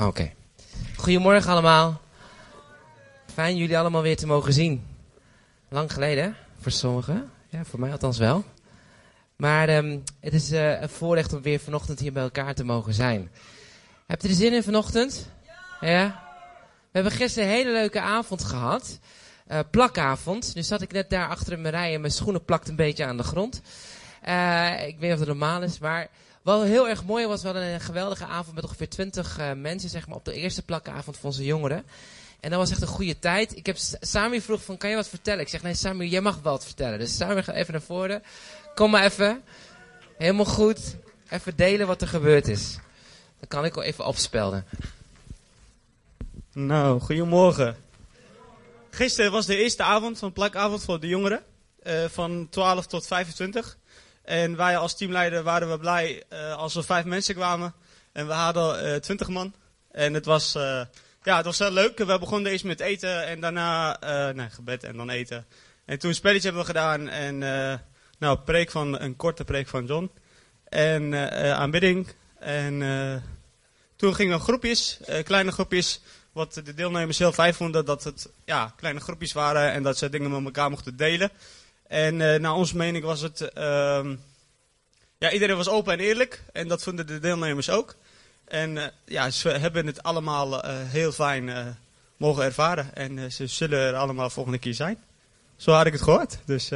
Oké. Goedemorgen allemaal. Fijn jullie allemaal weer te mogen zien. Lang geleden, voor sommigen. Ja, voor mij althans wel. Maar ehm, het is eh, een voorrecht om weer vanochtend hier bij elkaar te mogen zijn. Hebt u er zin in vanochtend? Ja. We hebben gisteren een hele leuke avond gehad. Uh, plakavond. Nu zat ik net daar achter in mijn rij en mijn schoenen plakten een beetje aan de grond. Uh, ik weet niet of het normaal is, maar wat heel erg mooi was, we hadden een geweldige avond met ongeveer 20 uh, mensen, zeg maar, op de eerste plakavond van onze jongeren. En dat was echt een goede tijd. Ik heb Sami vroeg van, kan je wat vertellen? Ik zeg, nee Sami, jij mag wel wat vertellen. Dus Sami, ga even naar voren. Kom maar even. Helemaal goed. Even delen wat er gebeurd is. Dan kan ik wel even opspelden. Nou, goedemorgen. Gisteren was de eerste avond van plakavond voor de jongeren. Uh, van 12 tot 25. En wij als teamleider waren we blij uh, als er vijf mensen kwamen. En we hadden uh, 20 man. En het was, uh, ja, het was heel leuk. We begonnen eerst met eten en daarna nee, gebed en dan eten. En toen een spelletje hebben we gedaan. En nou, preek van, een korte preek van John. En aanbidding. En toen gingen groepjes, kleine groepjes wat de deelnemers heel fijn vonden, dat het ja, kleine groepjes waren en dat ze dingen met elkaar mochten delen. En uh, naar onze mening was het, uh, ja, iedereen was open en eerlijk en dat vonden de deelnemers ook. En uh, ja, ze hebben het allemaal uh, heel fijn mogen ervaren en ze zullen er allemaal volgende keer zijn. Zo had ik het gehoord. Dus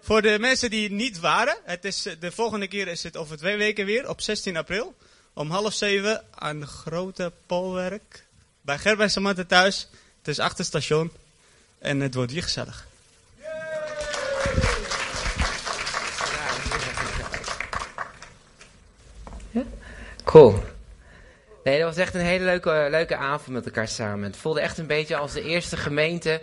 voor de mensen die niet waren, het is, de volgende keer is het over twee weken weer, op 16 april, om half zeven aan grote Polwerk bij Gerben Samantha thuis. Het is achter het station. En het wordt hier gezellig. Cool. Nee, dat was echt een hele leuke, leuke avond met elkaar samen. Het voelde echt een beetje als de eerste gemeente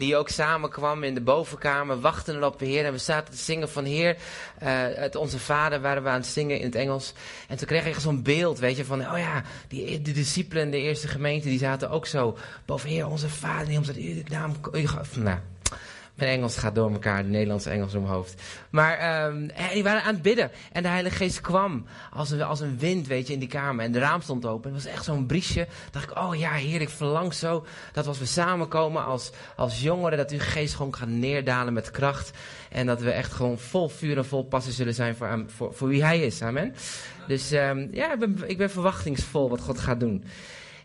die ook samenkwam in de bovenkamer, wachten op de Heer. En we zaten te zingen van Heer, uh, het Onze Vader waren we aan het zingen in het Engels. En toen kreeg ik zo'n beeld, weet je, van, oh ja, die, discipelen in de eerste gemeente, die zaten ook zo boven Heer, Onze Vader, die onze naam, nou, mijn Engels gaat door elkaar, de Nederlandse Engels om hoofd. Maar um, die waren aan het bidden. En de Heilige Geest kwam als een, als een wind, weet je, in die kamer. En de raam stond open. Het was echt zo'n briesje. dacht ik, oh ja, Heer, ik verlang zo dat als we samenkomen als, als jongeren, dat uw Geest gewoon gaat neerdalen met kracht. En dat we echt gewoon vol vuur en vol passie zullen zijn voor, voor, wie Hij is. Amen. Dus um, ja, ik ben, ik ben verwachtingsvol wat God gaat doen.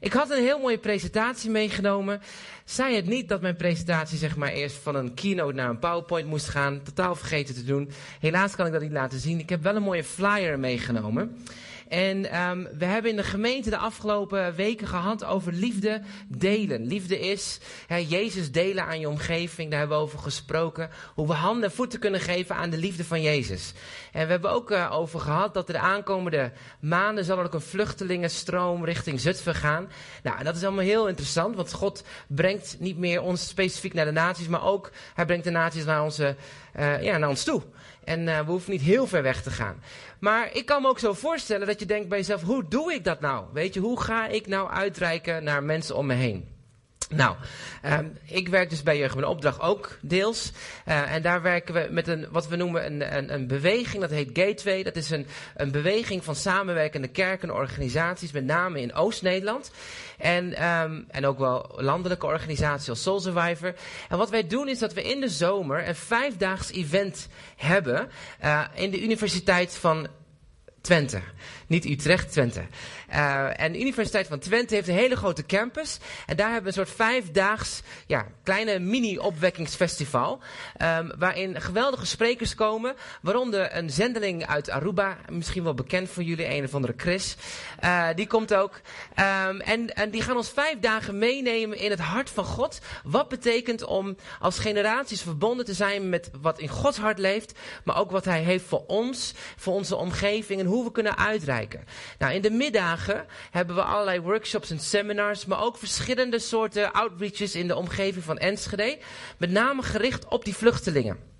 Ik had een heel mooie presentatie meegenomen. Zei het niet dat mijn presentatie zeg maar eerst van een keynote naar een PowerPoint moest gaan. Totaal vergeten te doen. Helaas kan ik dat niet laten zien. Ik heb wel een mooie flyer meegenomen. En um, we hebben in de gemeente de afgelopen weken gehad over liefde delen. Liefde is hè, Jezus delen aan je omgeving. Daar hebben we over gesproken. Hoe we handen en voeten kunnen geven aan de liefde van Jezus. En we hebben ook uh, over gehad dat er de aankomende maanden zal er ook een vluchtelingenstroom richting Zutphen gaan. Nou, en dat is allemaal heel interessant. Want God brengt niet meer ons specifiek naar de naties. Maar ook, hij brengt de naties naar, onze, uh, ja, naar ons toe. En uh, we hoeven niet heel ver weg te gaan. Maar ik kan me ook zo voorstellen dat je denkt bij jezelf, hoe doe ik dat nou? Weet je, hoe ga ik nou uitreiken naar mensen om me heen? Nou, um, ik werk dus bij Jeugd met Opdracht ook deels. Uh, en daar werken we met een, wat we noemen een, een, een beweging, dat heet Gateway. Dat is een, een beweging van samenwerkende kerken en organisaties, met name in Oost-Nederland. En, um, en ook wel landelijke organisaties als Soul Survivor. En wat wij doen is dat we in de zomer een vijfdaags event hebben uh, in de Universiteit van Twente. Niet Utrecht, Twente. Uh, en de Universiteit van Twente heeft een hele grote campus. En daar hebben we een soort vijfdaags, ja, kleine mini-opwekkingsfestival. Um, waarin geweldige sprekers komen. Waaronder een zendeling uit Aruba. Misschien wel bekend voor jullie, een of andere Chris. Uh, die komt ook. Um, en, en die gaan ons vijf dagen meenemen in het hart van God. Wat betekent om als generaties verbonden te zijn met wat in Gods hart leeft. Maar ook wat hij heeft voor ons, voor onze omgeving. En hoe we kunnen uitreiken. Nou, in de middagen hebben we allerlei workshops en seminars, maar ook verschillende soorten outreaches in de omgeving van Enschede. Met name gericht op die vluchtelingen.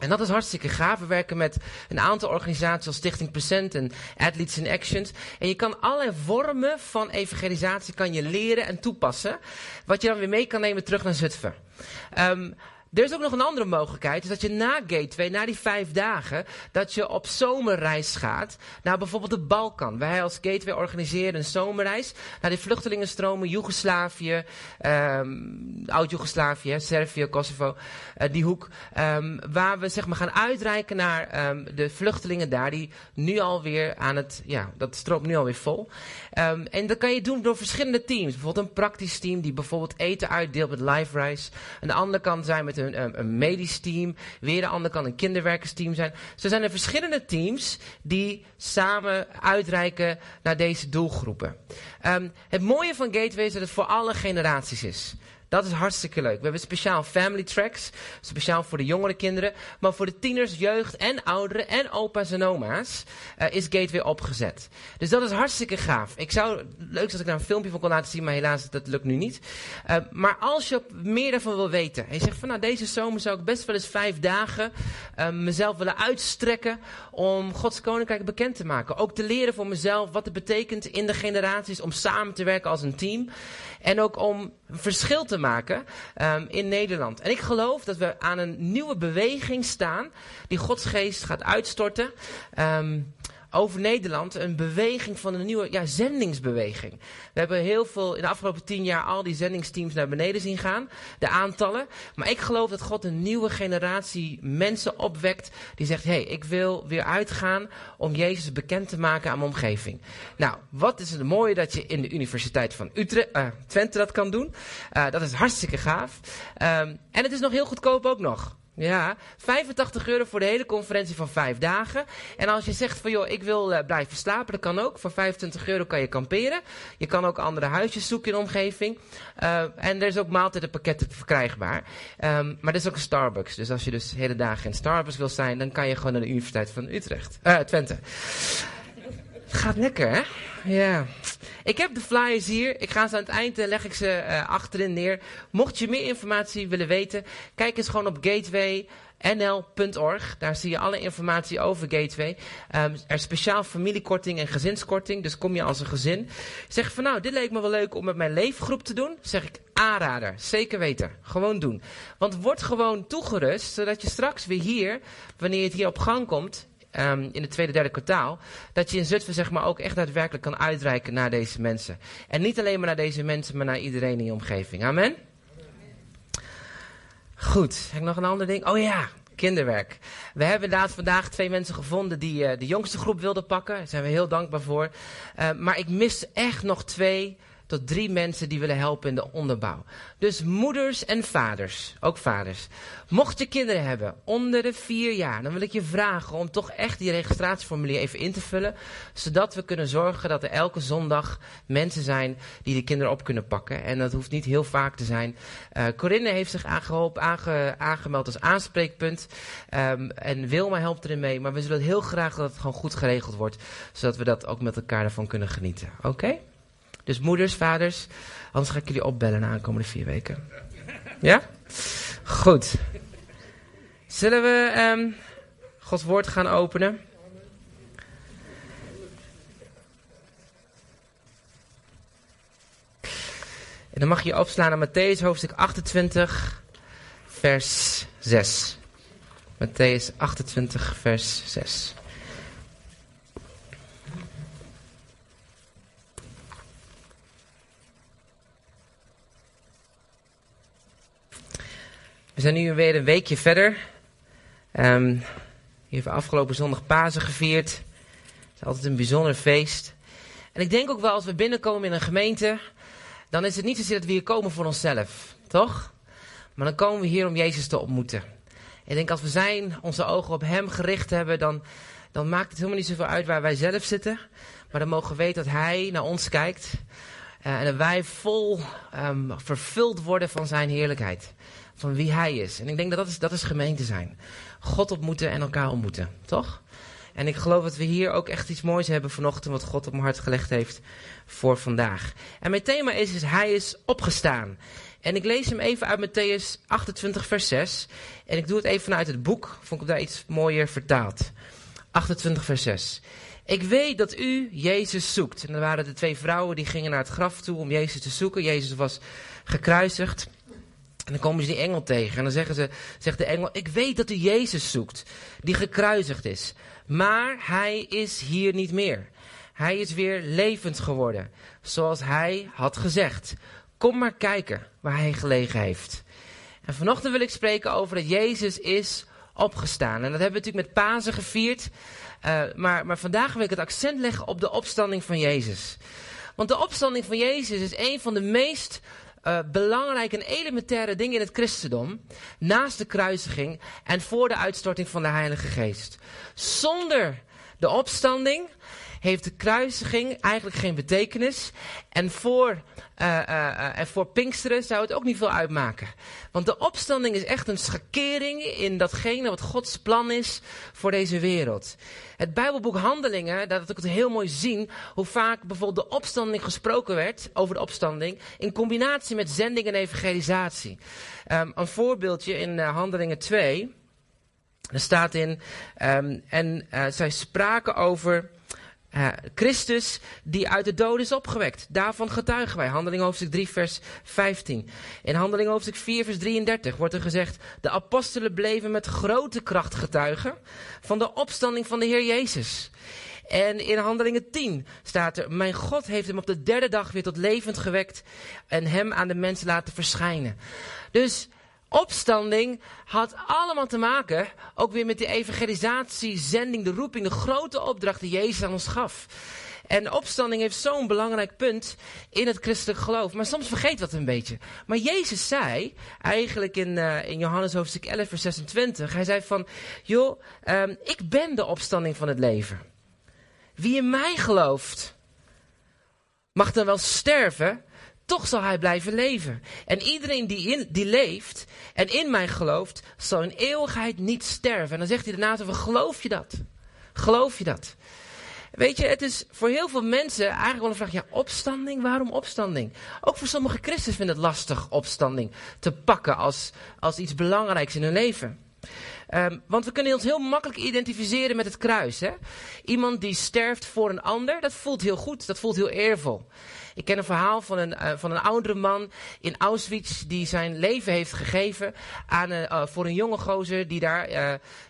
En dat is hartstikke gaaf. We werken met een aantal organisaties als Stichting Present en Athletes in Actions. En je kan allerlei vormen van evangelisatie kan je leren en toepassen. Wat je dan weer mee kan nemen terug naar Zutphen. Um, er is ook nog een andere mogelijkheid. Is dat je na Gateway, na die vijf dagen, dat je op zomerreis gaat naar bijvoorbeeld de Balkan. Wij als Gateway organiseren een zomerreis naar die vluchtelingenstromen, Joegoslavië, um, Oud-Joegoslavië, Servië, Kosovo, uh, die hoek. Um, waar we zeg maar gaan uitreiken naar um, de vluchtelingen daar, die nu alweer aan het, ja, dat stroomt nu alweer vol. en dat kan je doen door verschillende teams. Bijvoorbeeld een praktisch team die bijvoorbeeld eten uitdeelt met Live. Aan de andere kant zijn met een, een, medisch team. Weer de andere kant een kinderwerkersteam zijn. Zo zijn er verschillende teams die samen uitreiken naar deze doelgroepen. Um, het mooie van Gateway is dat het voor alle generaties is. Dat is hartstikke leuk. We hebben speciaal family tracks. Speciaal voor de jongere kinderen. Maar voor de tieners, jeugd en ouderen en opa's en oma's uh, is Gateway opgezet. Dus dat is hartstikke gaaf. Ik zou, leuk als ik daar een filmpje van kon laten zien, maar helaas, dat lukt nu niet. Uh, maar als je meer daarvan wil weten. En je zegt van nou, deze zomer zou ik best wel eens vijf dagen uh, mezelf willen uitstrekken om Gods Koninkrijk bekend te maken. Ook te leren voor mezelf wat het betekent in de generaties om samen te werken als een team. En ook om verschil te maken um, in Nederland. En ik geloof dat we aan een nieuwe beweging staan die Gods geest gaat uitstorten. Um, over Nederland een beweging van een nieuwe ja, zendingsbeweging. We hebben heel veel in de afgelopen tien jaar al die zendingsteams naar beneden zien gaan. De aantallen. Maar ik geloof dat God een nieuwe generatie mensen opwekt. Die zegt, hé, hey, ik wil weer uitgaan om Jezus bekend te maken aan mijn omgeving. Nou, wat is het mooie dat je in de Universiteit van Utrecht, uh, Twente dat kan doen. Uh, dat is hartstikke gaaf. Um, en het is nog heel goedkoop ook nog. Ja, 85 euro voor de hele conferentie van vijf dagen. En als je zegt van joh, ik wil uh, blijven slapen, dat kan ook. Voor 25 euro kan je kamperen. Je kan ook andere huisjes zoeken in de omgeving. Uh, en er is ook maaltijdenpakketten verkrijgbaar. Um, maar er is ook een Starbucks. Dus als je dus hele dagen in Starbucks wil zijn, dan kan je gewoon naar de Universiteit van Utrecht. Uh, Twente. Gaat lekker, hè? Ja. Ik heb de flyers hier. Ik ga ze aan het eind, leg ik ze uh, achterin neer. Mocht je meer informatie willen weten, kijk eens gewoon op gateway.nl.org. Daar zie je alle informatie over Gateway. Um, er is speciaal familiekorting en gezinskorting. Dus kom je als een gezin. Zeg van nou, dit leek me wel leuk om met mijn leefgroep te doen. Zeg ik aanrader. Zeker weten. Gewoon doen. Want word gewoon toegerust. Zodat je straks weer hier, wanneer het hier op gang komt um, in het tweede, derde kwartaal, dat je in Zutphen zeg maar ook echt daadwerkelijk kan uitreiken naar deze mensen. En niet alleen maar naar deze mensen, maar naar iedereen in je omgeving. Amen? Goed, heb ik nog een ander ding? Oh ja, kinderwerk. We hebben inderdaad vandaag twee mensen gevonden die uh, de jongste groep wilden pakken. Daar zijn we heel dankbaar voor. Uh, maar ik mis echt nog twee tot drie mensen die willen helpen in de onderbouw. Dus moeders en vaders, ook vaders. Mocht je kinderen hebben onder de vier jaar, dan wil ik je vragen om toch echt die registratieformulier even in te vullen. Zodat we kunnen zorgen dat er elke zondag mensen zijn die de kinderen op kunnen pakken. En dat hoeft niet heel vaak te zijn. Uh, Corinne heeft zich aangeholpen, aange, aangemeld als aanspreekpunt. Um, en Wilma helpt erin mee. Maar we zullen heel graag dat het gewoon goed geregeld wordt. Zodat we dat ook met elkaar ervan kunnen genieten. Oké? Dus moeders, vaders, anders ga ik jullie opbellen de aankomende vier weken. Ja? Goed. Zullen we um, Gods woord gaan openen? En dan mag je opslaan naar Matthäus hoofdstuk 28, vers 6. Matthäus 28, vers 6. We zijn nu weer een weekje verder. Um, we hebben afgelopen zondag Pasen gevierd. Het is altijd een bijzonder feest. En ik denk ook wel als we binnenkomen in een gemeente, dan is het niet zozeer dat we hier komen voor onszelf, toch? Maar dan komen we hier om Jezus te ontmoeten. Ik denk als we zijn, onze ogen op Hem gericht hebben, dan, dan maakt het helemaal niet zoveel uit waar wij zelf zitten. Maar dan mogen we weten dat Hij naar ons kijkt. Uh, en dat wij vol um, vervuld worden van Zijn heerlijkheid van wie hij is. En ik denk dat dat is, dat is gemeente zijn. God ontmoeten en elkaar ontmoeten, toch? En ik geloof dat we hier ook echt iets moois hebben vanochtend wat God op mijn hart gelegd heeft voor vandaag. En mijn thema is, is hij is opgestaan. En ik lees hem even uit Matthäus 28 vers 6. En ik doe het even vanuit het boek, vond ik daar iets mooier vertaald. 28 vers 6. Ik weet dat u Jezus zoekt. En er waren de twee vrouwen die gingen naar het graf toe om Jezus te zoeken. Jezus was gekruisigd. En dan komen ze die engel tegen en dan zeggen ze, zegt de engel, ik weet dat u Jezus zoekt, die gekruisigd is. Maar hij is hier niet meer. Hij is weer levend geworden, zoals hij had gezegd. Kom maar kijken waar hij gelegen heeft. En vanochtend wil ik spreken over dat Jezus is opgestaan. En dat hebben we natuurlijk met Pasen gevierd. Uh, maar, maar vandaag wil ik het accent leggen op de opstanding van Jezus. Want de opstanding van Jezus is een van de meest uh, belangrijke en elementaire dingen in het christendom. Naast de kruisiging en voor de uitstorting van de Heilige Geest. Zonder de opstanding heeft de kruisiging eigenlijk geen betekenis. En voor, uh, uh, en voor Pinksteren zou het ook niet veel uitmaken. Want de opstanding is echt een schakering in datgene wat Gods plan is voor deze wereld. Het Bijbelboek Handelingen, dat ik het heel mooi zien, hoe vaak bijvoorbeeld de opstanding gesproken werd, over de opstanding, in combinatie met zending en evangelisatie. Um, een voorbeeldje in Handelingen 2. Er staat in, um, en zij spraken over uh, Christus die uit de dood is opgewekt. Daarvan getuigen wij. Handeling hoofdstuk 3 vers 15. In handeling hoofdstuk 4 vers 33 wordt er gezegd... De apostelen bleven met grote kracht getuigen van de opstanding van de Heer Jezus. En in handelingen 10 staat er... Mijn God heeft hem op de derde dag weer tot levend gewekt... en hem aan de mensen laten verschijnen. Dus opstanding had allemaal te maken, ook weer met de evangelisatie, zending, de roeping, de grote opdracht die Jezus aan ons gaf. En opstanding heeft zo'n belangrijk punt in het christelijk geloof. Maar soms vergeet dat een beetje. Maar Jezus zei, eigenlijk in, uh, in Johannes hoofdstuk 11 vers 26, hij zei van, joh, um, ik ben de opstanding van het leven. Wie in mij gelooft, mag dan wel sterven, toch zal hij blijven leven. En iedereen die, in, die leeft en in mij gelooft, zal in eeuwigheid niet sterven. En dan zegt hij daarna van, geloof je dat? Geloof je dat? Weet je, het is voor heel veel mensen eigenlijk wel een vraag, ja, opstanding, waarom opstanding? Ook voor sommige christenen vinden het lastig opstanding te pakken als, als iets belangrijks in hun leven. Um, want we kunnen ons heel makkelijk identificeren met het kruis. Hè? Iemand die sterft voor een ander, dat voelt heel goed, dat voelt heel eervol. Ik ken een verhaal van een, uh, van een oudere man in Auschwitz die zijn leven heeft gegeven aan, uh, voor een jonge gozer die daar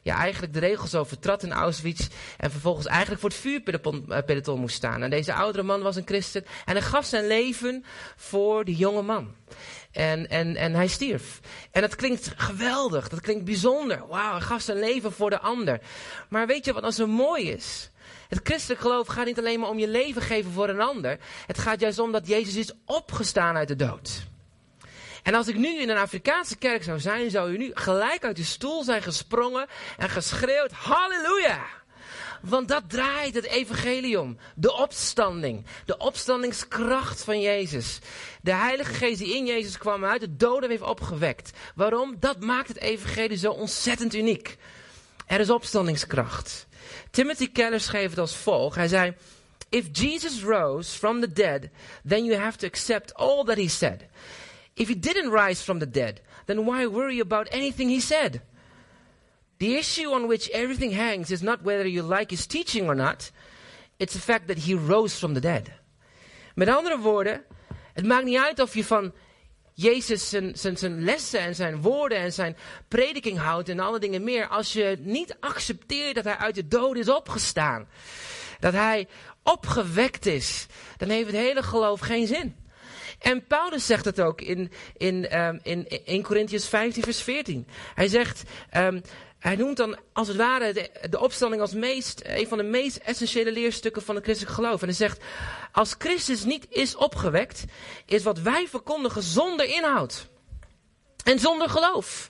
ja, eigenlijk de regels overtrad in Auschwitz en vervolgens eigenlijk voor het vuurpeloton moest staan. En deze oudere man was een christen en hij gaf zijn leven voor die jonge man. En, en, en hij stierf. En dat klinkt geweldig, dat klinkt bijzonder. Wauw, hij gaf zijn leven voor de ander. Maar weet je wat nou zo mooi is? Het christelijk geloof gaat niet alleen maar om je leven geven voor een ander. Het gaat juist om dat Jezus is opgestaan uit de dood. En als ik nu in een Afrikaanse kerk zou zijn, zou u nu gelijk uit uw stoel zijn gesprongen en geschreeuwd, halleluja! Want dat draait het evangelie om. De opstanding. De opstandingskracht van Jezus. De Heilige Geest die in Jezus kwam uit de doden heeft opgewekt. Waarom? Dat maakt het evangelie zo ontzettend uniek. Er is opstandingskracht. Timothy Keller schreef het als volgt. Hij zei, If Jesus rose from the dead, then you have to accept all that he said. If he didn't rise from the dead, then why worry about anything he said? The issue on which everything hangs is not whether you like his teaching or not. It's the fact that he rose from the dead. Met andere woorden, het maakt niet uit of je van Jezus zijn, zijn, lessen en zijn woorden en zijn prediking houdt en alle dingen meer. Als je niet accepteert dat hij uit de dood is opgestaan. Dat hij opgewekt is. Dan heeft het hele geloof geen zin. En Paulus zegt het ook in, in, um, in 1 Corinthians 15 vers 14. Hij zegt, um, hij noemt dan als het ware de, de, opstanding als meest, een van de meest essentiële leerstukken van het christelijk geloof. En hij zegt, als Christus niet is opgewekt, is wat wij verkondigen zonder inhoud. En zonder geloof.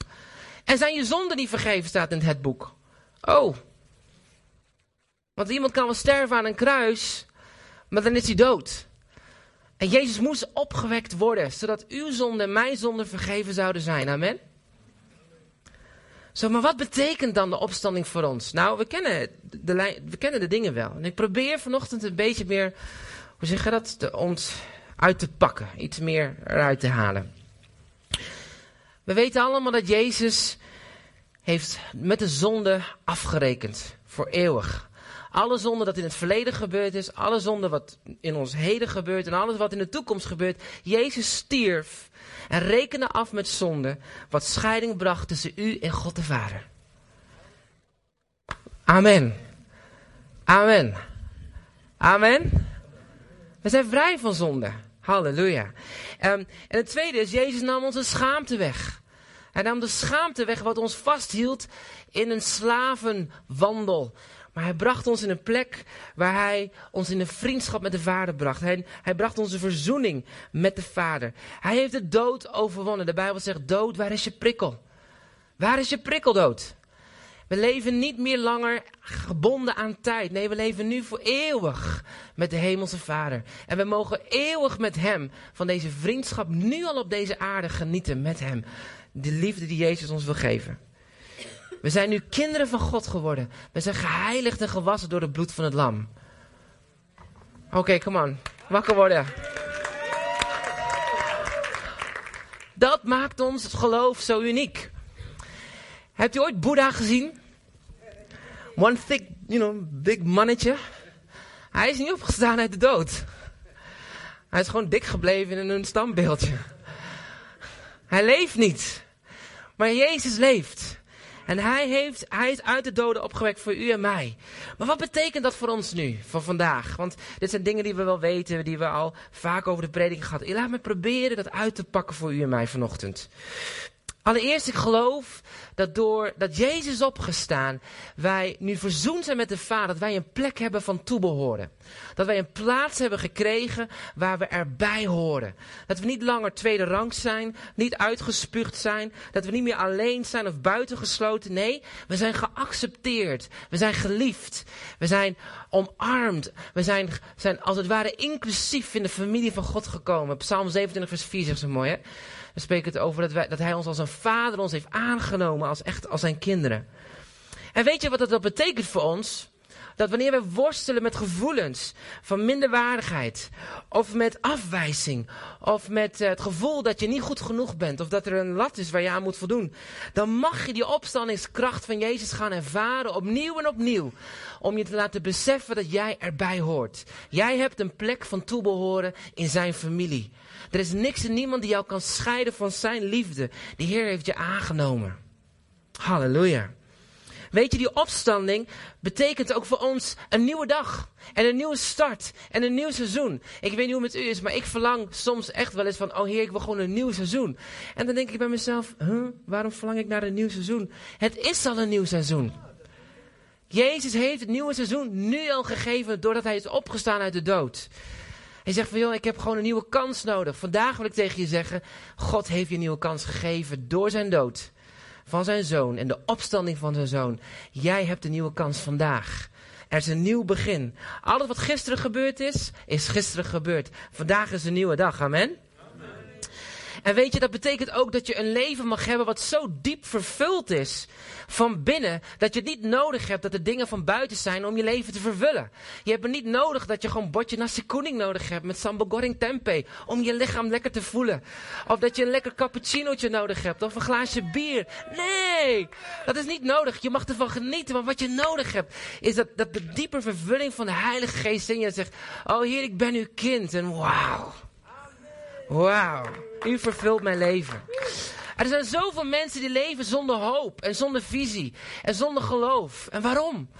En zijn je zonden niet vergeven, staat in het boek. Oh. Want iemand kan wel sterven aan een kruis, maar dan is hij dood. En Jezus moest opgewekt worden, zodat uw zonden en mijn zonden vergeven zouden zijn. Amen. Zo, maar wat betekent dan de opstanding voor ons? Nou, we kennen de, we kennen de dingen wel. En ik probeer vanochtend een beetje meer, hoe zeg je dat, de, ons uit te pakken. Iets meer eruit te halen. We weten allemaal dat Jezus heeft met de zonde afgerekend. Voor eeuwig. Alle zonde dat in het verleden gebeurd is, alle zonde wat in ons heden gebeurt en alles wat in de toekomst gebeurt. Jezus stierf en rekende af met zonde wat scheiding bracht tussen u en God de Vader. Amen. Amen. Amen. We zijn vrij van zonde. Halleluja. Ehm, en het tweede is, Jezus nam onze schaamte weg. Hij nam de schaamte weg wat ons vasthield in een slavenwandel. Maar hij bracht ons in een plek waar hij ons in een vriendschap met de Vader bracht. Hij, hij bracht onze verzoening met de Vader. Hij heeft de dood overwonnen. De Bijbel zegt, dood, waar is je prikkel? Waar is je prikkel, dood? We leven niet meer langer gebonden aan tijd. Nee, we leven nu voor eeuwig met de Hemelse Vader. En we mogen eeuwig met Hem van deze vriendschap nu al op deze aarde genieten met Hem. De liefde die Jezus ons wil geven. We zijn nu kinderen van God geworden. We zijn geheiligd en gewassen door het bloed van het lam. Oké, come on. Wakker worden. Dat maakt ons het geloof zo uniek. Hebt u ooit Boeddha gezien? One thick, you know, big mannetje. Hij is niet opgestaan uit de dood. Hij is gewoon dik gebleven in een standbeeldje. Hij leeft niet. Maar Jezus leeft. En hij, heeft, hij is uit de doden opgewekt voor u en mij. Maar wat betekent dat voor ons nu, voor vandaag? Want dit zijn dingen die we wel weten, die we al vaak over de prediking gehad. Laat me proberen dat uit te pakken voor u en mij vanochtend. Allereerst, ik geloof dat door dat Jezus opgestaan, wij nu verzoend zijn met de Vader, dat wij een plek hebben van toebehoren. Dat wij een plaats hebben gekregen waar we erbij horen. Dat we niet langer tweede rang zijn, niet uitgespuugd zijn, dat we niet meer alleen zijn of buitengesloten. Nee, we zijn geaccepteerd, we zijn geliefd, we zijn omarmd, we zijn, zijn als het ware inclusief in de familie van God gekomen. Psalm 27 vers 4 zegt zo mooi hè. We spreken het over dat, wij, dat hij ons als een vader ons heeft aangenomen, als echt als zijn kinderen. En weet je wat dat betekent voor ons? Dat wanneer we worstelen met gevoelens van minderwaardigheid, of met afwijzing, of met het gevoel dat je niet goed genoeg bent, of dat er een lat is waar je aan moet voldoen, dan mag je die opstandingskracht van Jezus gaan ervaren opnieuw en opnieuw. Om je te laten beseffen dat jij erbij hoort. Jij hebt een plek van toebehoren in zijn familie. Er is niks en niemand die jou kan scheiden van zijn liefde. De Heer heeft je aangenomen. Halleluja. Weet je, die opstanding betekent ook voor ons een nieuwe dag. En een nieuwe start. En een nieuw seizoen. Ik weet niet hoe het met u is, maar ik verlang soms echt wel eens van, oh heer, ik wil gewoon een nieuw seizoen. En dan denk ik bij mezelf, huh, waarom verlang ik naar een nieuw seizoen? Het is al een nieuw seizoen. Jezus heeft het nieuwe seizoen nu al gegeven doordat hij is opgestaan uit de dood. Hij zegt van, joh, ik heb gewoon een nieuwe kans nodig. Vandaag wil ik tegen je zeggen, God heeft je een nieuwe kans gegeven door zijn dood van zijn zoon en de opstanding van zijn zoon. Jij hebt een nieuwe kans vandaag. Er is een nieuw begin. Alles wat gisteren gebeurd is, is gisteren gebeurd. Vandaag is een nieuwe dag. Amen. En weet je, dat betekent ook dat je een leven mag hebben wat zo diep vervuld is van binnen, dat je het niet nodig hebt dat de dingen van buiten zijn om je leven te vervullen. Je hebt het niet nodig dat je gewoon bordje nasi kuning nodig hebt met sambal goreng tempeh om je lichaam lekker te voelen. Of dat je een lekker cappuccinootje nodig hebt of een glaasje bier. Nee, dat is niet nodig. Je mag ervan genieten, maar wat je nodig hebt is dat, dat de diepe vervulling van de Heilige Geest in je zegt, oh Heer, ik ben uw kind en wauw. Wauw, u vervult mijn leven. Er zijn zoveel mensen die leven zonder hoop en zonder visie en zonder geloof. En waarom?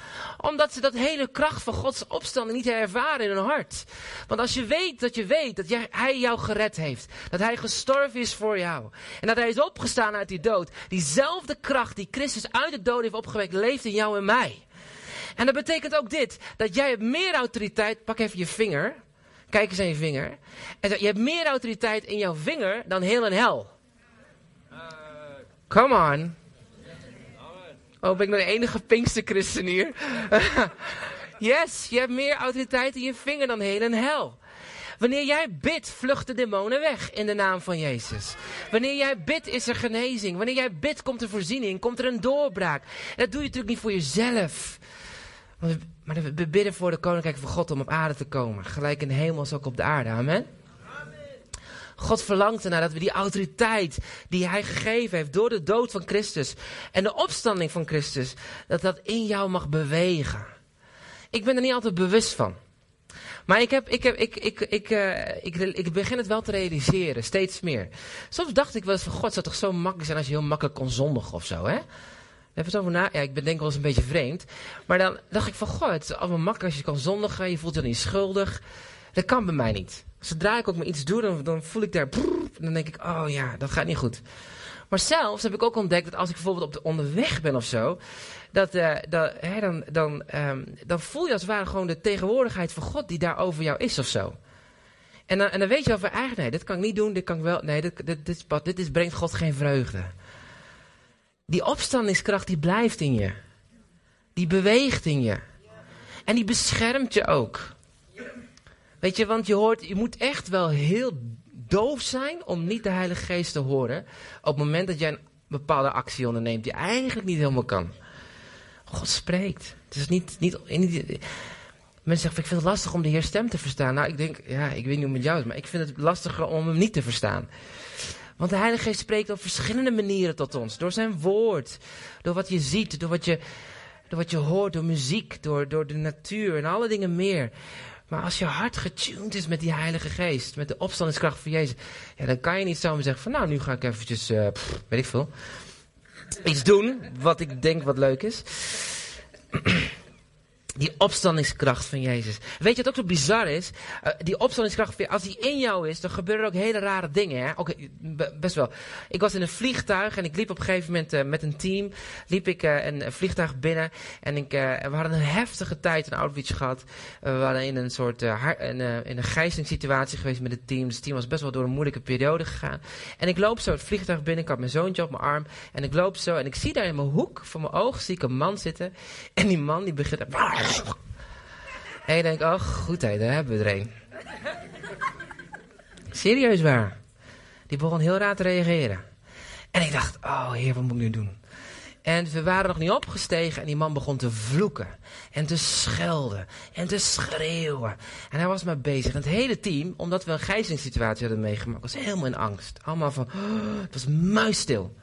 Omdat ze dat hele kracht van Gods opstanding niet ervaren in hun hart. Want als je weet dat je weet dat Hij jou gered heeft, dat Hij gestorven is voor jou en dat Hij is opgestaan uit die dood, diezelfde kracht die Christus uit de dood heeft opgewekt, leeft in jou en mij. En dat betekent ook dit, dat jij hebt meer autoriteit, pak even je vinger, kijk eens aan je vinger, en je hebt meer autoriteit in jouw vinger dan heel een hel. Come on. Oh, ben ik nou de enige pinkste christen hier? yes, je hebt meer autoriteit in je vinger dan heel en hel. Wanneer jij bidt, vluchten demonen weg in de naam van Jezus. Wanneer jij bidt, is er genezing. Wanneer jij bidt, komt er voorziening, komt er een doorbraak. dat doe je natuurlijk niet voor jezelf. Maar we bidden voor de koninkrijk van God om op aarde te komen. Gelijk in de hemel als ook op de aarde. Amen. God verlangt ernaar dat we die autoriteit die hij gegeven heeft door de dood van Christus en de opstanding van Christus, dat dat in jou mag bewegen. Ik ben er niet altijd bewust van. Maar ik, heb, ik, heb, ik, ik, ik, uh, ik, ik, begin het wel te realiseren, steeds meer. Soms dacht ik wel eens van, god, het zou toch zo makkelijk zijn als je heel makkelijk kon zondigen of zo, hè? Even het over. Ja, ik ben denk wel eens een beetje vreemd. Maar dan dacht ik van, god, het is allemaal makkelijk als je kan zondigen. Je voelt je dan niet schuldig. Dat kan bij mij niet. Zodra ik ook maar iets doe, dan, dan voel ik daar... Dan denk ik, oh ja, dat gaat niet goed. Maar zelfs heb ik ook ontdekt dat als ik bijvoorbeeld op de onderweg ben of zo... Dat, uh, dat, hè, dan, dan, um, dan voel je als het ware gewoon de tegenwoordigheid van God die daar over jou is of zo. En dan, en dan weet je wel van eigenlijk, nee, dit kan ik niet doen, dit kan ik wel... Nee, dit, dit, brengt God geen vreugde. Die opstandingskracht die blijft in je. Die beweegt in je. En die beschermt je ook. Weet je, want je hoort, je moet echt wel heel doof zijn om niet de Heilige Geest te horen. Op het moment dat jij een bepaalde actie onderneemt die eigenlijk niet helemaal kan. God spreekt. Het is niet, niet, Mensen zeggen, ik vind het lastig om de Heer stem te verstaan. Nou, ik denk, ja, ik weet niet hoe het met jou is, maar ik vind het lastiger om hem niet te verstaan. Want de Heilige Geest spreekt op verschillende manieren tot ons. Door zijn woord, door wat je ziet, door wat je, door wat je hoort, door muziek, door, door de natuur en alle dingen meer. Maar als je hart getuned is met die Heilige Geest, met de opstandingskracht van Jezus, ja, dan kan je niet zomaar zeggen van nou, nu ga ik eventjes, uh, weet ik veel, iets doen wat ik denk wat leuk is. Die opstandingskracht van Jezus. Weet je wat ook zo bizar is? Uh, die opstandingskracht, als die in jou is, dan gebeuren ook hele rare dingen. Hè? Oké, best wel. Ik was in een vliegtuig en ik liep op een gegeven moment uh, met een team. Liep ik uh, een vliegtuig binnen. En ik, we hadden een heftige tijd in Auschwitz gehad. we waren in een soort in, in een gijzelingssituatie geweest met het team. Dus het team was best wel door een moeilijke periode gegaan. En ik loop zo het vliegtuig binnen. Ik had mijn zoontje op mijn arm. En ik loop zo en ik zie daar in mijn hoek van mijn oog zie ik een man zitten. En die man die begint... En je denkt, oh goed hé, daar hebben we er een. Serieus waar. Die begon heel raar te reageren. En ik dacht, oh heer, wat moet ik nu doen? En we waren nog niet opgestegen en die man begon te vloeken. En te schelden. En te schreeuwen. En hij was maar bezig. En het hele team, omdat we een gijzelingssituatie hadden meegemaakt, was helemaal in angst. Allemaal van, het was muisstil.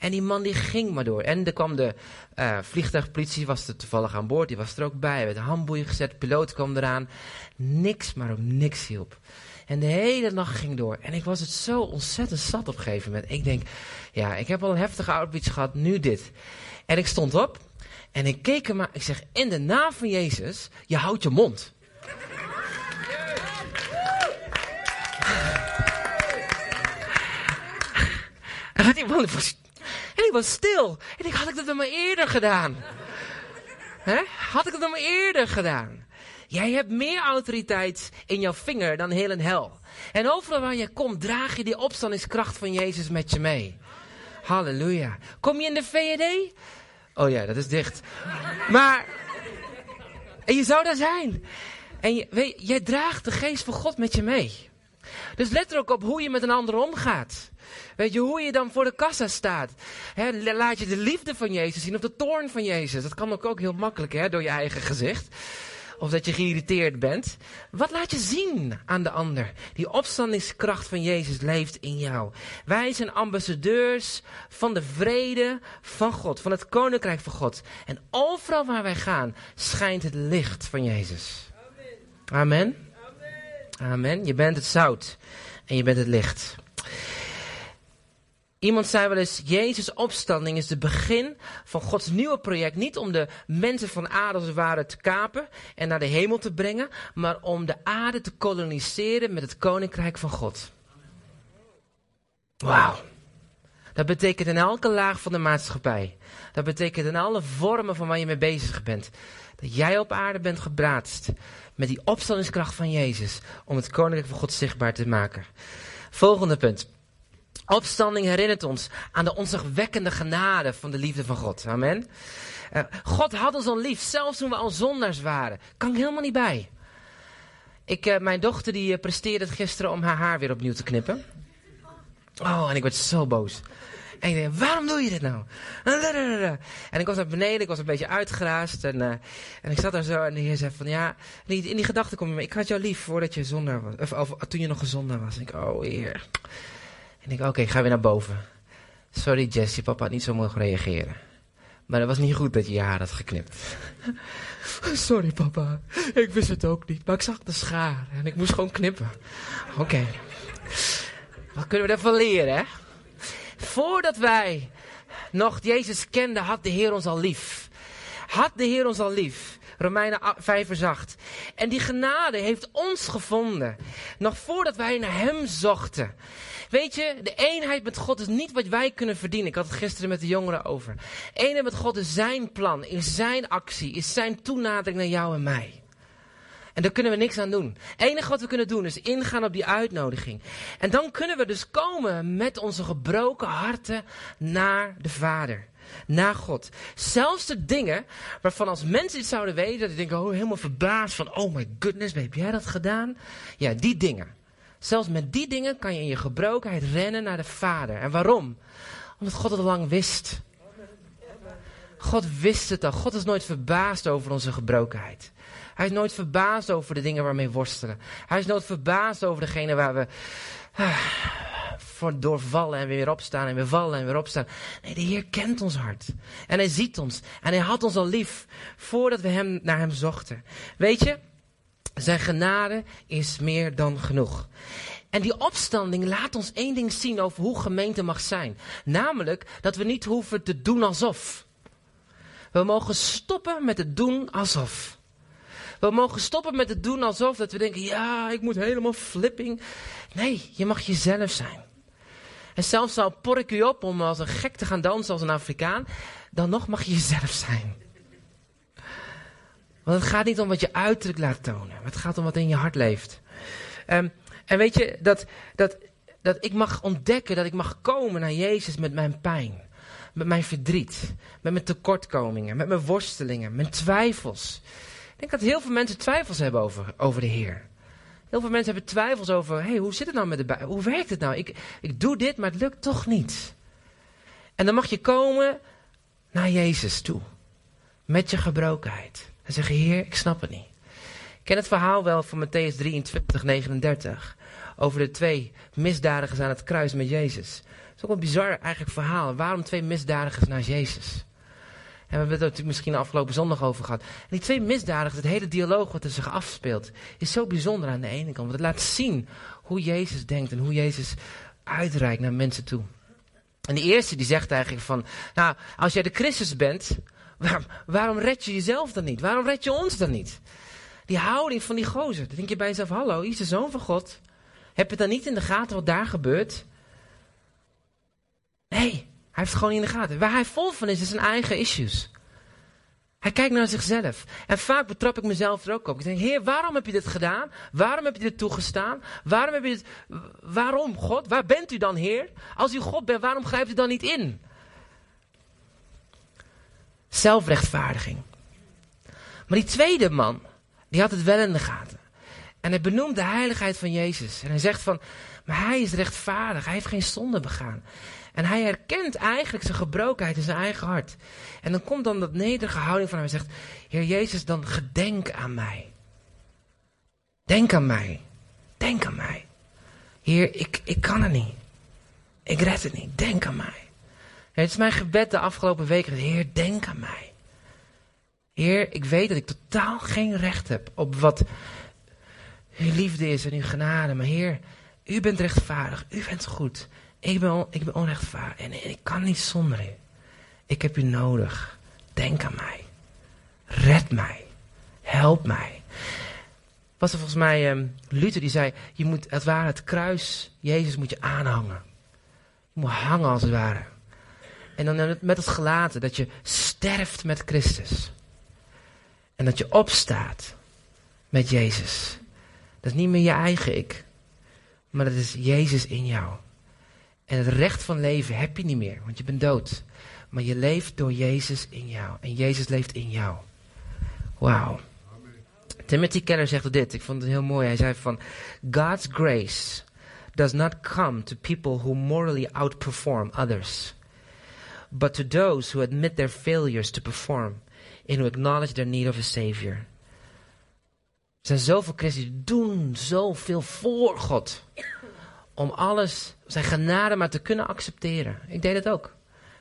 En die man die ging maar door. En er kwam de uh, vliegtuigpolitie, was er toevallig aan boord, die was er ook bij. Werd een handboeien gezet, de piloot kwam eraan. Niks, maar ook niks hielp. En de hele nacht ging door. En ik was het zo ontzettend zat op een gegeven moment. Ik denk, ja, ik heb al een heftige outreach gehad, nu dit. En ik stond op en ik keek hem maar. Ik zeg, in de naam van Jezus, je houdt je mond. En die man en ik was stil. En ik had ik dat dan maar eerder gedaan? Had ik dat dan maar eerder gedaan? Jij hebt meer autoriteit in jouw vinger dan heel een hel. En overal waar je komt, draag je die opstandingskracht van Jezus met je mee. Halleluja. Kom je in de VED? Oh ja, dat is dicht. Maar, en je zou daar zijn. En je, weet, jij draagt de geest van God met je mee. Dus let er ook op hoe je met een ander omgaat. Weet je, hoe je dan voor de kassa staat. laat je de liefde van Jezus zien of de toorn van Jezus. Dat kan ook, ook heel makkelijk hè, door je eigen gezicht. Of dat je geïrriteerd bent. Wat laat je zien aan de ander? Die opstandingskracht van Jezus leeft in jou. Wij zijn ambassadeurs van de vrede van God. Van het koninkrijk van God. En overal waar wij gaan schijnt het licht van Jezus. Amen. Amen. Amen. Je bent het zout. En je bent het licht. Iemand zei wel eens, Jezus' opstanding is het begin van Gods nieuwe project. Niet om de mensen van aarde als het ware te kapen en naar de hemel te brengen, maar om de aarde te koloniseren met het koninkrijk van God. Wauw. Dat betekent in elke laag van de maatschappij. Dat betekent in alle vormen van waar je mee bezig bent. Dat jij op aarde bent gebraatst met die opstandingskracht van Jezus om het koninkrijk van God zichtbaar te maken. Volgende punt. Opstanding herinnert ons aan de onzagwekkende genade van de liefde van God. Amen. Uh, God had ons al lief, zelfs toen we al zondaars waren. Kan ik helemaal niet bij. Ik, uh, mijn dochter die uh, presteerde het gisteren om haar haar weer opnieuw te knippen. Oh, en ik werd zo boos. En ik dacht, waarom doe je dit nou? En ik was naar beneden, ik was een beetje uitgeraasd. En, en ik zat daar zo en de heer zei van, ja, in die, die gedachte kom je me. Ik had jou lief voordat je zondaar was. Of, of toen je nog gezonder was. En ik, oh heer. En ik, oké, okay, ga weer naar boven. Sorry Jessie, papa had niet zo mogen reageren. Maar dat was niet goed dat je je haar had geknipt. Sorry papa, ik wist het ook niet, maar ik zag de schaar en ik moest gewoon knippen. Oké. Wat kunnen we ervan leren, hè? Voordat wij nog Jezus kenden, had de Heer ons al lief. Had de Heer ons al lief. Romeinen 5 vers 8. En die genade heeft ons gevonden. Nog voordat wij naar Hem zochten. Weet je, de eenheid met God is niet wat wij kunnen verdienen. Ik had het gisteren met de jongeren over. Eenheid met God is zijn plan, is zijn actie, is zijn toenadering naar jou en mij. En daar kunnen we niks aan doen. Het enige wat we kunnen doen is ingaan op die uitnodiging. En dan kunnen we dus komen met onze gebroken harten naar de Vader. Naar God. Zelfs de dingen waarvan als mensen iets zouden weten, dat die denken, oh, helemaal verbaasd van, oh my goodness, heb jij dat gedaan? Ja, die dingen. Zelfs met die dingen kan je in je gebrokenheid rennen naar de Vader. En waarom? Omdat God het al lang wist. God wist het al. God is nooit verbaasd over onze gebrokenheid. Hij is nooit verbaasd over de dingen waarmee we worstelen. Hij is nooit verbaasd over degene waar we ah, voor doorvallen en weer opstaan en weer vallen en weer opstaan. Nee, de Heer kent ons hart. En hij ziet ons. En hij had ons al lief voordat we hem, naar hem zochten. Weet je, zijn genade is meer dan genoeg. En die opstanding laat ons één ding zien over hoe gemeente mag zijn. Namelijk dat we niet hoeven te doen alsof. We mogen stoppen met het doen alsof. We mogen stoppen met het doen alsof dat we denken, ja, ik moet helemaal flipping. Nee, je mag jezelf zijn. En zelfs al por ik u op om als een gek te gaan dansen als een Afrikaan, dan nog mag je jezelf zijn. Want het gaat niet om wat je uiterlijk laat tonen. Het gaat om wat in je hart leeft. Um, en weet je, dat, dat, dat ik mag ontdekken, dat ik mag komen naar Jezus met mijn pijn. Met mijn verdriet. Met mijn tekortkomingen. Met mijn worstelingen. Mijn twijfels. Ik denk dat heel veel mensen twijfels hebben over, over de Heer. Heel veel mensen hebben twijfels over, hey, hoe zit het nou met de Bijbel? Hoe werkt het nou? Ik, ik doe dit, maar het lukt toch niet. En dan mag je komen naar Jezus toe. Met je gebrokenheid. En zeggen, Heer, ik snap het niet. Ik ken het verhaal wel van Matthäus 23, 39. Over de twee misdadigers aan het kruis met Jezus. Het is ook een bizar eigenlijk verhaal. Waarom twee misdadigers naar Jezus? We hebben het natuurlijk misschien de afgelopen zondag over gehad. En die twee misdadigers, het hele dialoog wat er zich afspeelt, is zo bijzonder aan de ene kant. Want het laat zien hoe Jezus denkt en hoe Jezus uitreikt naar mensen toe. En die eerste die zegt eigenlijk van, nou, als jij de Christus bent, waarom, waarom red je jezelf dan niet? Waarom red je ons dan niet? Die houding van die gozer. Dan denk je bij jezelf, hallo, is de zoon van God. Heb je dan niet in de gaten wat daar gebeurt? Nee, hij heeft het gewoon in de gaten. Waar hij vol van is, is zijn eigen issues. Hij kijkt naar zichzelf. En vaak betrap ik mezelf er ook op. Ik denk, Heer, waarom heb je dit gedaan? Waarom heb je dit toegestaan? Waarom heb je dit... Waarom, God? Waar bent u dan, Heer? Als u God bent, waarom grijpt u dan niet in? Zelfrechtvaardiging. Maar die tweede man, die had het wel in de gaten. En hij benoemt de heiligheid van Jezus. En hij zegt van, maar hij is rechtvaardig. Hij heeft geen zonde begaan. En hij herkent eigenlijk zijn gebrokenheid in zijn eigen hart. En dan komt dan dat nederige houding van hem en zegt, Heer Jezus, dan gedenk aan mij. Denk aan mij. Denk aan mij. Heer, ik, ik kan het niet. Ik red het niet. Denk aan mij. het is mijn gebed de afgelopen weken. Heer, denk aan mij. Heer, ik weet dat ik totaal geen recht heb op wat uw liefde is en uw genade. Maar Heer, u bent rechtvaardig. U bent goed. Ik ben, ik ben onrechtvaardig. En, ik kan niet zonder u. Ik heb u nodig. Denk aan mij. Red mij. Help mij. Was er volgens mij um, Luther die zei: Je moet het ware het kruis, Jezus moet je aanhangen. Je moet hangen als het ware. En dan met het gelaten dat je sterft met Christus. En dat je opstaat met Jezus. Dat is niet meer je eigen ik. Maar dat is Jezus in jou. En het recht van leven heb je niet meer, want je bent dood. Maar je leeft door Jezus in jou. En Jezus leeft in jou. Wauw. Timothy Keller zegt dit, ik vond het heel mooi. Hij zei van, God's grace does not come to people who morally outperform others. But to those who admit their failures to perform and who acknowledge their need of a savior. Er zijn zoveel christenen die doen zoveel voor God. Om alles, zijn genade maar te kunnen accepteren. Ik deed het ook.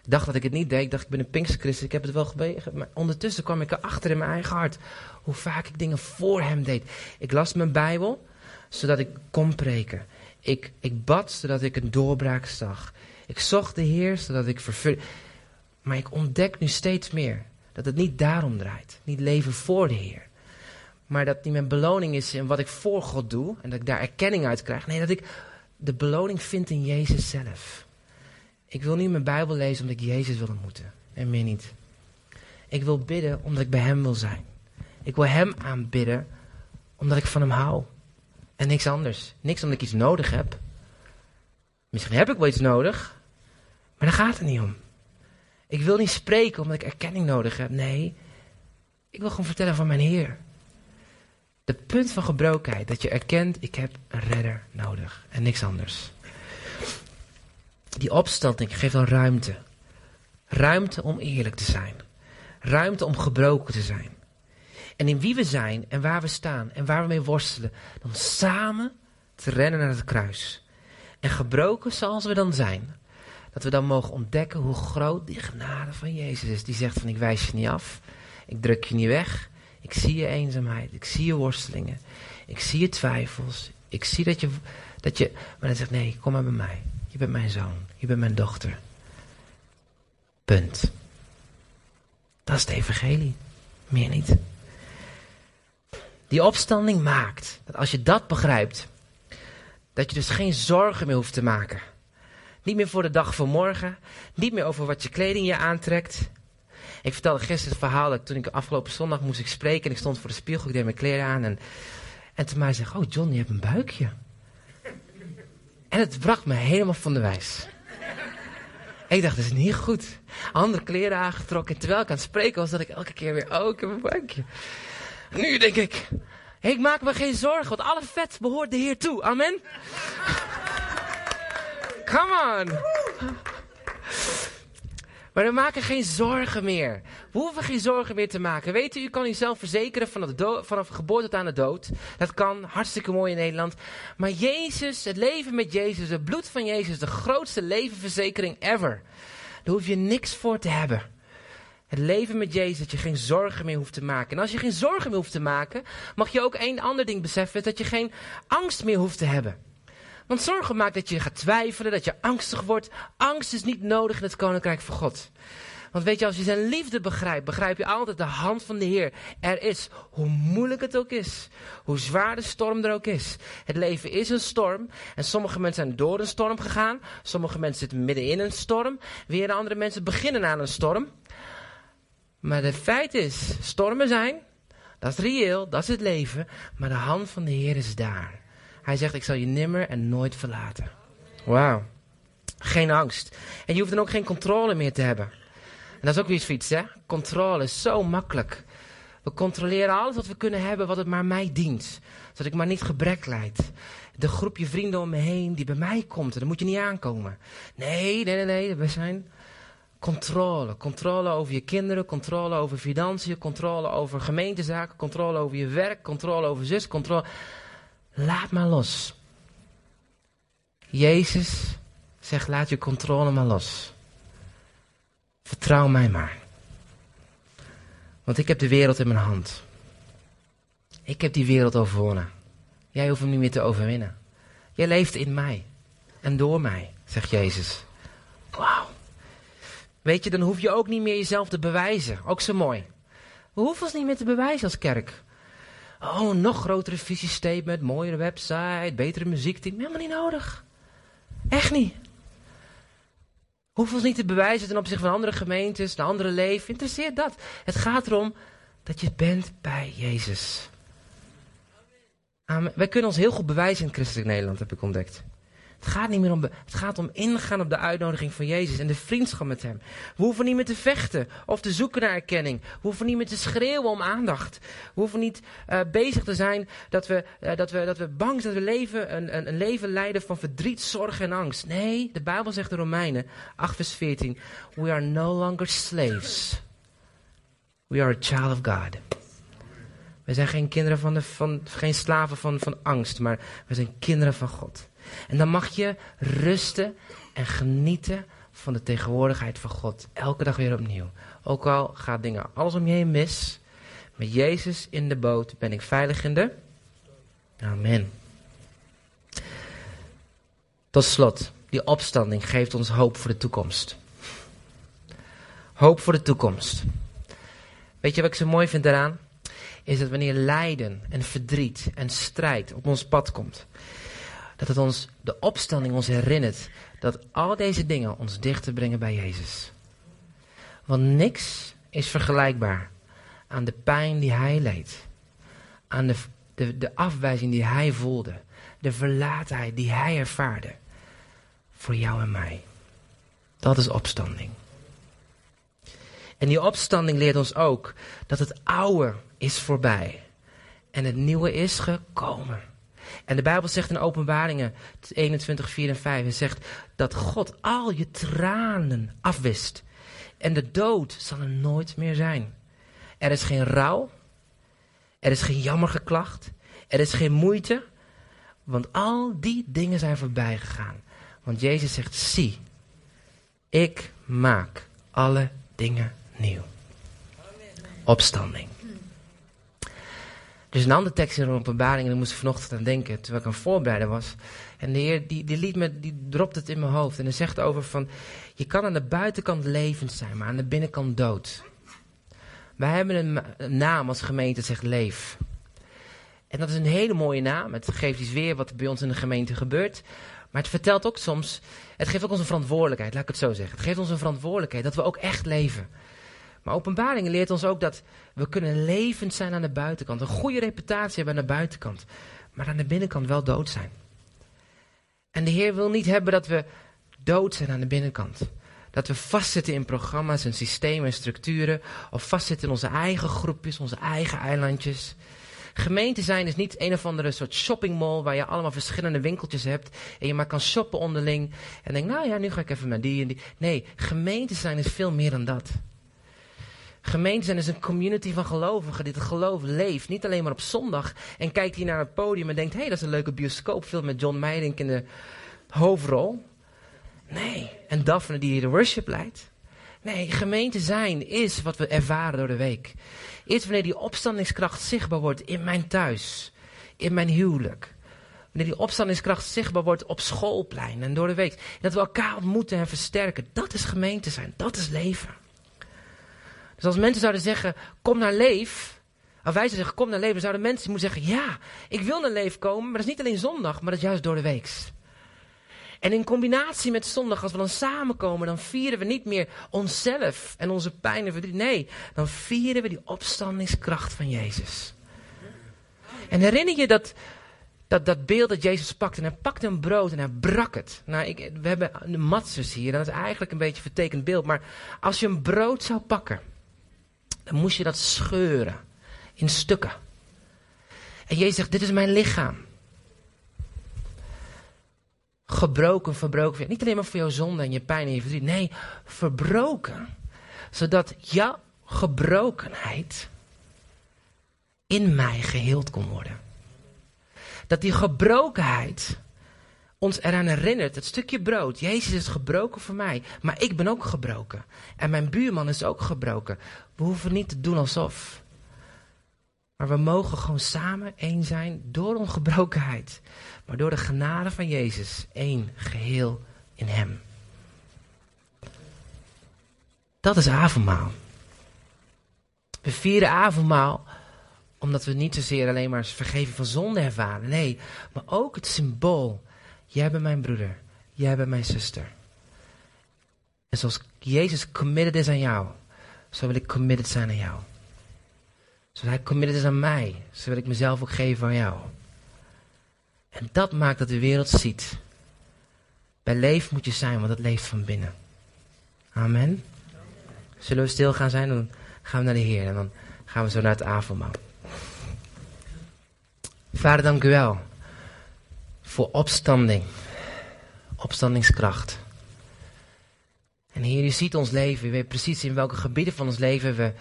Ik dacht dat ik het niet deed. Ik dacht, ik ben een Pinksterchristen. Ik heb het wel gebeden. Maar ondertussen kwam ik erachter in mijn eigen hart. Hoe vaak ik dingen voor hem deed. Ik las mijn Bijbel, zodat ik kon preken. Ik, ik bad, zodat ik een doorbraak zag. Ik zocht de Heer, zodat ik vervul. Maar ik ontdek nu steeds meer dat het niet daarom draait. Niet leven voor de Heer. Maar dat niet mijn beloning is in wat ik voor God doe. En dat ik daar erkenning uit krijg. Nee, dat ik de beloning vind in Jezus zelf. Ik wil niet mijn Bijbel lezen omdat ik Jezus wil ontmoeten. En meer niet. Ik wil bidden omdat ik bij Hem wil zijn. Ik wil Hem aanbidden omdat ik van Hem hou. En niks anders. Niks omdat ik iets nodig heb. Misschien heb ik wel iets nodig. Maar daar gaat het niet om. Ik wil niet spreken omdat ik erkenning nodig heb. Nee, ik wil gewoon vertellen van mijn Heer. De punt van gebrokenheid, dat je erkent, ik heb een redder nodig en niks anders. Die opstanding geeft al ruimte. Ruimte om eerlijk te zijn. Ruimte om gebroken te zijn. En in wie we zijn en waar we staan en waar we mee worstelen, dan samen te rennen naar het kruis. En gebroken zoals we dan zijn, dat we dan mogen ontdekken hoe groot die genade van Jezus is. Die zegt van ik wijs je niet af, ik druk je niet weg, ik zie je eenzaamheid, ik zie je worstelingen, ik zie je twijfels, ik zie dat je, dat je, maar dan zegt nee, kom maar bij mij. Je bent mijn zoon, je bent mijn dochter. Punt. Dat is het evangelie, meer niet. Die opstanding maakt dat als je dat begrijpt, dat je dus geen zorgen meer hoeft te maken. Niet meer voor de dag van morgen. Niet meer over wat je kleding je aantrekt. Ik vertelde gisteren het verhaal dat toen ik afgelopen zondag moest ik spreken. En ik stond voor de spiegel, ik deed mijn kleren aan. En, en toen mij zei, oh John, je hebt een buikje. En het bracht me helemaal van de wijs. Ik dacht, dat is niet goed. Andere kleren aangetrokken. En terwijl ik aan het spreken was, dat ik elke keer weer, oh, ik heb een buikje. Nu denk ik, ik maak me geen zorgen, want alle vet behoort de Heer toe. Amen. Come on. Maar we maken geen zorgen meer. We hoeven geen zorgen meer te maken. Weet u, u kan uzelf verzekeren vanaf, de vanaf geboorte tot aan de dood. Dat kan, hartstikke mooi in Nederland. Maar Jezus, het leven met Jezus, het bloed van Jezus, de grootste levenverzekering ever. Daar hoef je niks voor te hebben. Het leven met Jezus, dat je geen zorgen meer hoeft te maken. En als je geen zorgen meer hoeft te maken, mag je ook één ander ding beseffen, dat je geen angst meer hoeft te hebben. Want zorgen maakt dat je gaat twijfelen, dat je angstig wordt. Angst is niet nodig in het koninkrijk van God. Want weet je, als je zijn liefde begrijpt, begrijp je altijd de hand van de Heer. Er is, hoe moeilijk het ook is, hoe zwaar de storm er ook is. Het leven is een storm. En sommige mensen zijn door een storm gegaan. Sommige mensen zitten midden in een storm. Weer andere mensen beginnen aan een storm. Maar het feit is, stormen zijn, dat is reëel, dat is het leven. Maar de hand van de Heer is daar. Hij zegt, ik zal je nimmer en nooit verlaten. Wauw. Geen angst. En je hoeft dan ook geen controle meer te hebben. En dat is ook weer zoiets, hè. Controle is zo makkelijk. We controleren alles wat we kunnen hebben, wat het maar mij dient. Zodat ik maar niet gebrek leid. De groepje vrienden om me heen die bij mij komt, daar moet je niet aankomen. Nee, nee, nee, nee. We zijn controle. Controle over je kinderen, controle over financiën, controle over gemeentezaken, controle over je werk, controle over zus, controle... Laat maar los. Jezus zegt, laat je controle maar los. Vertrouw mij maar. Want ik heb de wereld in mijn hand. Ik heb die wereld overwonnen. Jij hoeft hem niet meer te overwinnen. Jij leeft in mij. En door mij, zegt Jezus. Wauw. Weet je, dan hoef je ook niet meer jezelf te bewijzen. Ook zo mooi. We hoeven ons niet meer te bewijzen als kerk. Oh, nog grotere visiestatement, mooiere website, betere muziekteam. Helemaal niet nodig. Echt niet. Hoef ons niet te bewijzen ten opzichte van andere gemeentes, naar andere leven. Interesseert dat. Het gaat erom dat je bent bij Jezus. Amen. Wij kunnen ons heel goed bewijzen in christelijk Nederland, heb ik ontdekt. Het gaat niet meer om, het gaat om ingaan op de uitnodiging van Jezus en de vriendschap met Hem. We hoeven niet meer te vechten of te zoeken naar erkenning. We hoeven niet meer te schreeuwen om aandacht. We hoeven niet uh, bezig te zijn dat we, uh, dat we, dat we bang zijn dat we leven, een, een, een, leven leiden van verdriet, zorg en angst. Nee, de Bijbel zegt in Romeinen 8 vers 14. We are no longer slaves. We are a child of God. We zijn geen kinderen van, de, van geen slaven van, van angst, maar we zijn kinderen van God. En dan mag je rusten en genieten van de tegenwoordigheid van God. Elke dag weer opnieuw. Ook al gaat dingen alles om je heen mis. Met Jezus in de boot ben ik veilig in de. Amen. Tot slot, die opstanding geeft ons hoop voor de toekomst. Hoop voor de toekomst. Weet je wat ik zo mooi vind daaraan? Is dat wanneer lijden en verdriet en strijd op ons pad komt, dat het ons, de opstanding ons herinnert dat al deze dingen ons dichter brengen bij Jezus. Want niks is vergelijkbaar aan de pijn die hij leed, aan de, de, de afwijzing die hij voelde, de verlatenheid die hij ervaarde voor jou en mij. Dat is opstanding. En die opstanding leert ons ook dat het oude is voorbij en het nieuwe is gekomen. En de Bijbel zegt in Openbaringen 21, 4 en 5, hij zegt dat God al je tranen afwist. En de dood zal er nooit meer zijn. Er is geen rouw, er is geen jammergeklacht, er is geen moeite, want al die dingen zijn voorbij gegaan. Want Jezus zegt, zie, ik maak alle dingen nieuw. Opstanding. Is een andere tekst in de openbaring en daar moest ik vanochtend aan denken terwijl ik aan het voorbereiden was. En de Heer die, die, liet me, die dropt het in mijn hoofd en hij zegt over van, je kan aan de buitenkant levend zijn, maar aan de binnenkant dood. Wij hebben een, een naam als gemeente, zegt leef. En dat is een hele mooie naam. Het geeft iets weer wat bij ons in de gemeente gebeurt. Maar het vertelt ook soms, het geeft ook ons een verantwoordelijkheid, laat ik het zo zeggen. Het geeft ons een verantwoordelijkheid dat we ook echt leven. Maar openbaring leert ons ook dat we kunnen levend zijn aan de buitenkant. Een goede reputatie hebben aan de buitenkant. Maar aan de binnenkant wel dood zijn. En de Heer wil niet hebben dat we dood zijn aan de binnenkant. Dat we vastzitten in programma's en systemen en structuren. Of vastzitten in onze eigen groepjes, onze eigen eilandjes. Gemeente zijn is niet een of andere soort shoppingmall waar je allemaal verschillende winkeltjes hebt. En je maar kan shoppen onderling. En denk, nou ja, nu ga ik even naar die en die. Nee, gemeente zijn is veel meer dan dat. Gemeente zijn is een community van gelovigen die het geloof leeft. Niet alleen maar op zondag en kijkt hier naar het podium en denkt... hé, hey, dat is een leuke bioscoopfilm met John Meidink in de hoofdrol. Nee, en Daphne die hier de worship leidt. Nee, gemeente zijn is wat we ervaren door de week. Is wanneer die opstandingskracht zichtbaar wordt in mijn thuis, in mijn huwelijk. Wanneer die opstandingskracht zichtbaar wordt op schoolplein en door de week. Dat we elkaar ontmoeten en versterken. Dat is gemeente zijn, dat is leven. Dus als mensen zouden zeggen, kom naar leef. Of wij zouden zeggen, kom naar leven. Dan zouden mensen moeten zeggen, ja, ik wil naar leef komen. Maar dat is niet alleen zondag, maar dat is juist door de week. En in combinatie met zondag, als we dan samenkomen, dan vieren we niet meer onszelf en onze pijn en verdriet. Nee, dan vieren we die opstandingskracht van Jezus. En herinner je dat, dat, dat beeld dat Jezus pakt. En hij pakte een brood en hij brak het. Nou, ik, we hebben de matzers hier. Dat is eigenlijk een beetje een vertekend beeld. Maar als je een brood zou pakken dan moest je dat scheuren in stukken. En Jezus zegt, dit is mijn lichaam. Gebroken, verbroken. Niet alleen maar voor jouw zonde en je pijn en je verdriet. Nee, verbroken. Zodat jouw gebrokenheid in mij geheeld kon worden. Dat die gebrokenheid ons eraan herinnert, het stukje brood. Jezus is gebroken voor mij, maar ik ben ook gebroken. En mijn buurman is ook gebroken. We hoeven niet te doen alsof. Maar we mogen gewoon samen één zijn door onze gebrokenheid. Maar door de genade van Jezus één geheel in Hem. Dat is avondmaal. We vieren avondmaal omdat we niet zozeer alleen maar vergeven van zonde ervaren. Nee, maar ook het symbool Jij bent mijn broeder. Jij bent mijn zuster. En zoals Jezus committed is aan jou, zo wil ik committed zijn aan jou. Zoals hij committed is aan mij, zo wil ik mezelf ook geven aan jou. En dat maakt dat de wereld ziet. Bij leef moet je zijn, want het leeft van binnen. Amen. Zullen we stil gaan zijn? Dan gaan we naar de Heer en dan gaan we zo naar het avondmaal. Vader, dank u wel voor opstanding. Opstandingskracht. En Heer, u ziet ons leven. U weet precies in welke gebieden van ons leven we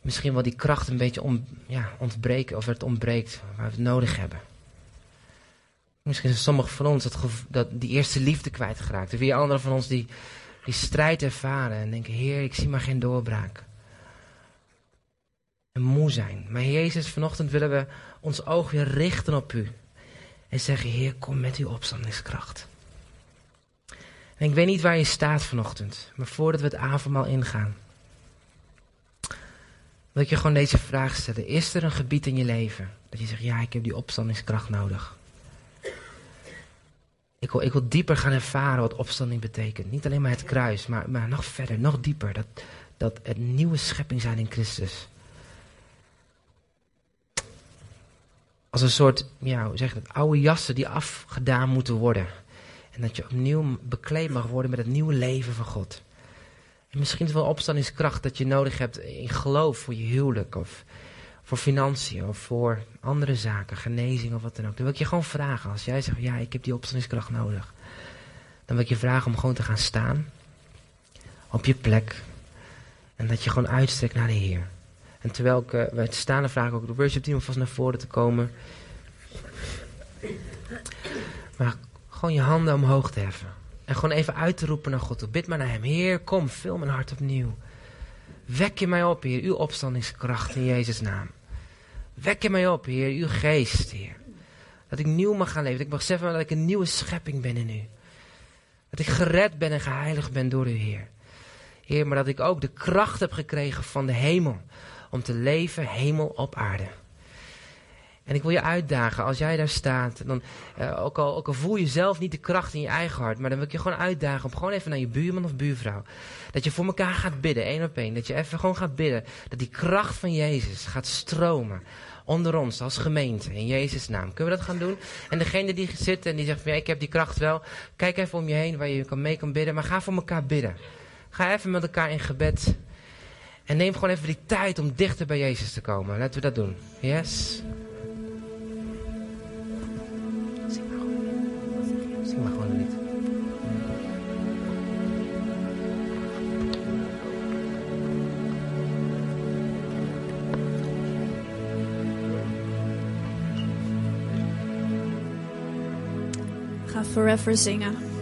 misschien wel die kracht een beetje ja, ontbreken. Of het ontbreekt waar we het nodig hebben. Misschien zijn sommigen van ons dat, dat die eerste liefde kwijtgeraakt. En weer anderen van ons die die strijd ervaren en denken, Heer, ik zie maar geen doorbraak. En moe zijn. Maar Jezus, vanochtend willen we ons oog weer richten op U. En zeggen, Heer, kom met uw opstandingskracht. En ik weet niet waar je staat vanochtend, maar voordat we het avondmaal ingaan, wil ik je gewoon deze vraag stellen. Is er een gebied in je leven dat je zegt, ja, ik heb die opstandingskracht nodig? Ik wil, ik wil dieper gaan ervaren wat opstanding betekent. Niet alleen maar het kruis, maar, maar nog verder, nog dieper. Dat, dat het nieuwe schepping zijn in Christus. Als een soort, ja, hoe zeg je oude jassen die afgedaan moeten worden. En dat je opnieuw bekleed mag worden met het nieuwe leven van God. En misschien is wel opstandingskracht dat je nodig hebt in geloof voor je huwelijk. Of voor financiën of voor andere zaken, genezing of wat dan ook. Dan wil ik je gewoon vragen, als jij zegt, ja, ik heb die opstandingskracht nodig. Dan wil ik je vragen om gewoon te gaan staan. Op je plek. En dat je gewoon uitstrekt naar de Heer. En terwijl ik uh, wij staan, dan vraag ik ook de worship team om vast naar voren te komen. Maar gewoon je handen omhoog te heffen. En gewoon even uit te roepen naar God toe. Bid maar naar hem. Heer, kom, vul mijn hart opnieuw. Wek je mij op, Heer, uw opstandingskracht in Jezus' naam. Wek je mij op, Heer, uw geest, Heer. Dat ik nieuw mag gaan leven. Dat ik mag zeggen dat ik een nieuwe schepping ben in u. Dat ik gered ben en geheiligd ben door u, Heer. Heer, maar dat ik ook de kracht heb gekregen van de hemel. Om te leven hemel op aarde. En ik wil je uitdagen, als jij daar staat, dan, uh, ook, al, ook al voel je zelf niet de kracht in je eigen hart, maar dan wil ik je gewoon uitdagen om gewoon even naar je buurman of buurvrouw, dat je voor elkaar gaat bidden, één op één, dat je even gewoon gaat bidden, dat die kracht van Jezus gaat stromen onder ons als gemeente, in Jezus' naam. Kunnen we dat gaan doen? En degene die zit en die zegt ja, ik heb die kracht wel, kijk even om je heen waar je mee kan bidden, maar ga voor elkaar bidden. Ga even met elkaar in gebed. En neem gewoon even die tijd om dichter bij Jezus te komen. Laten we dat doen. Yes? Zing maar gewoon lied. Ga forever zingen.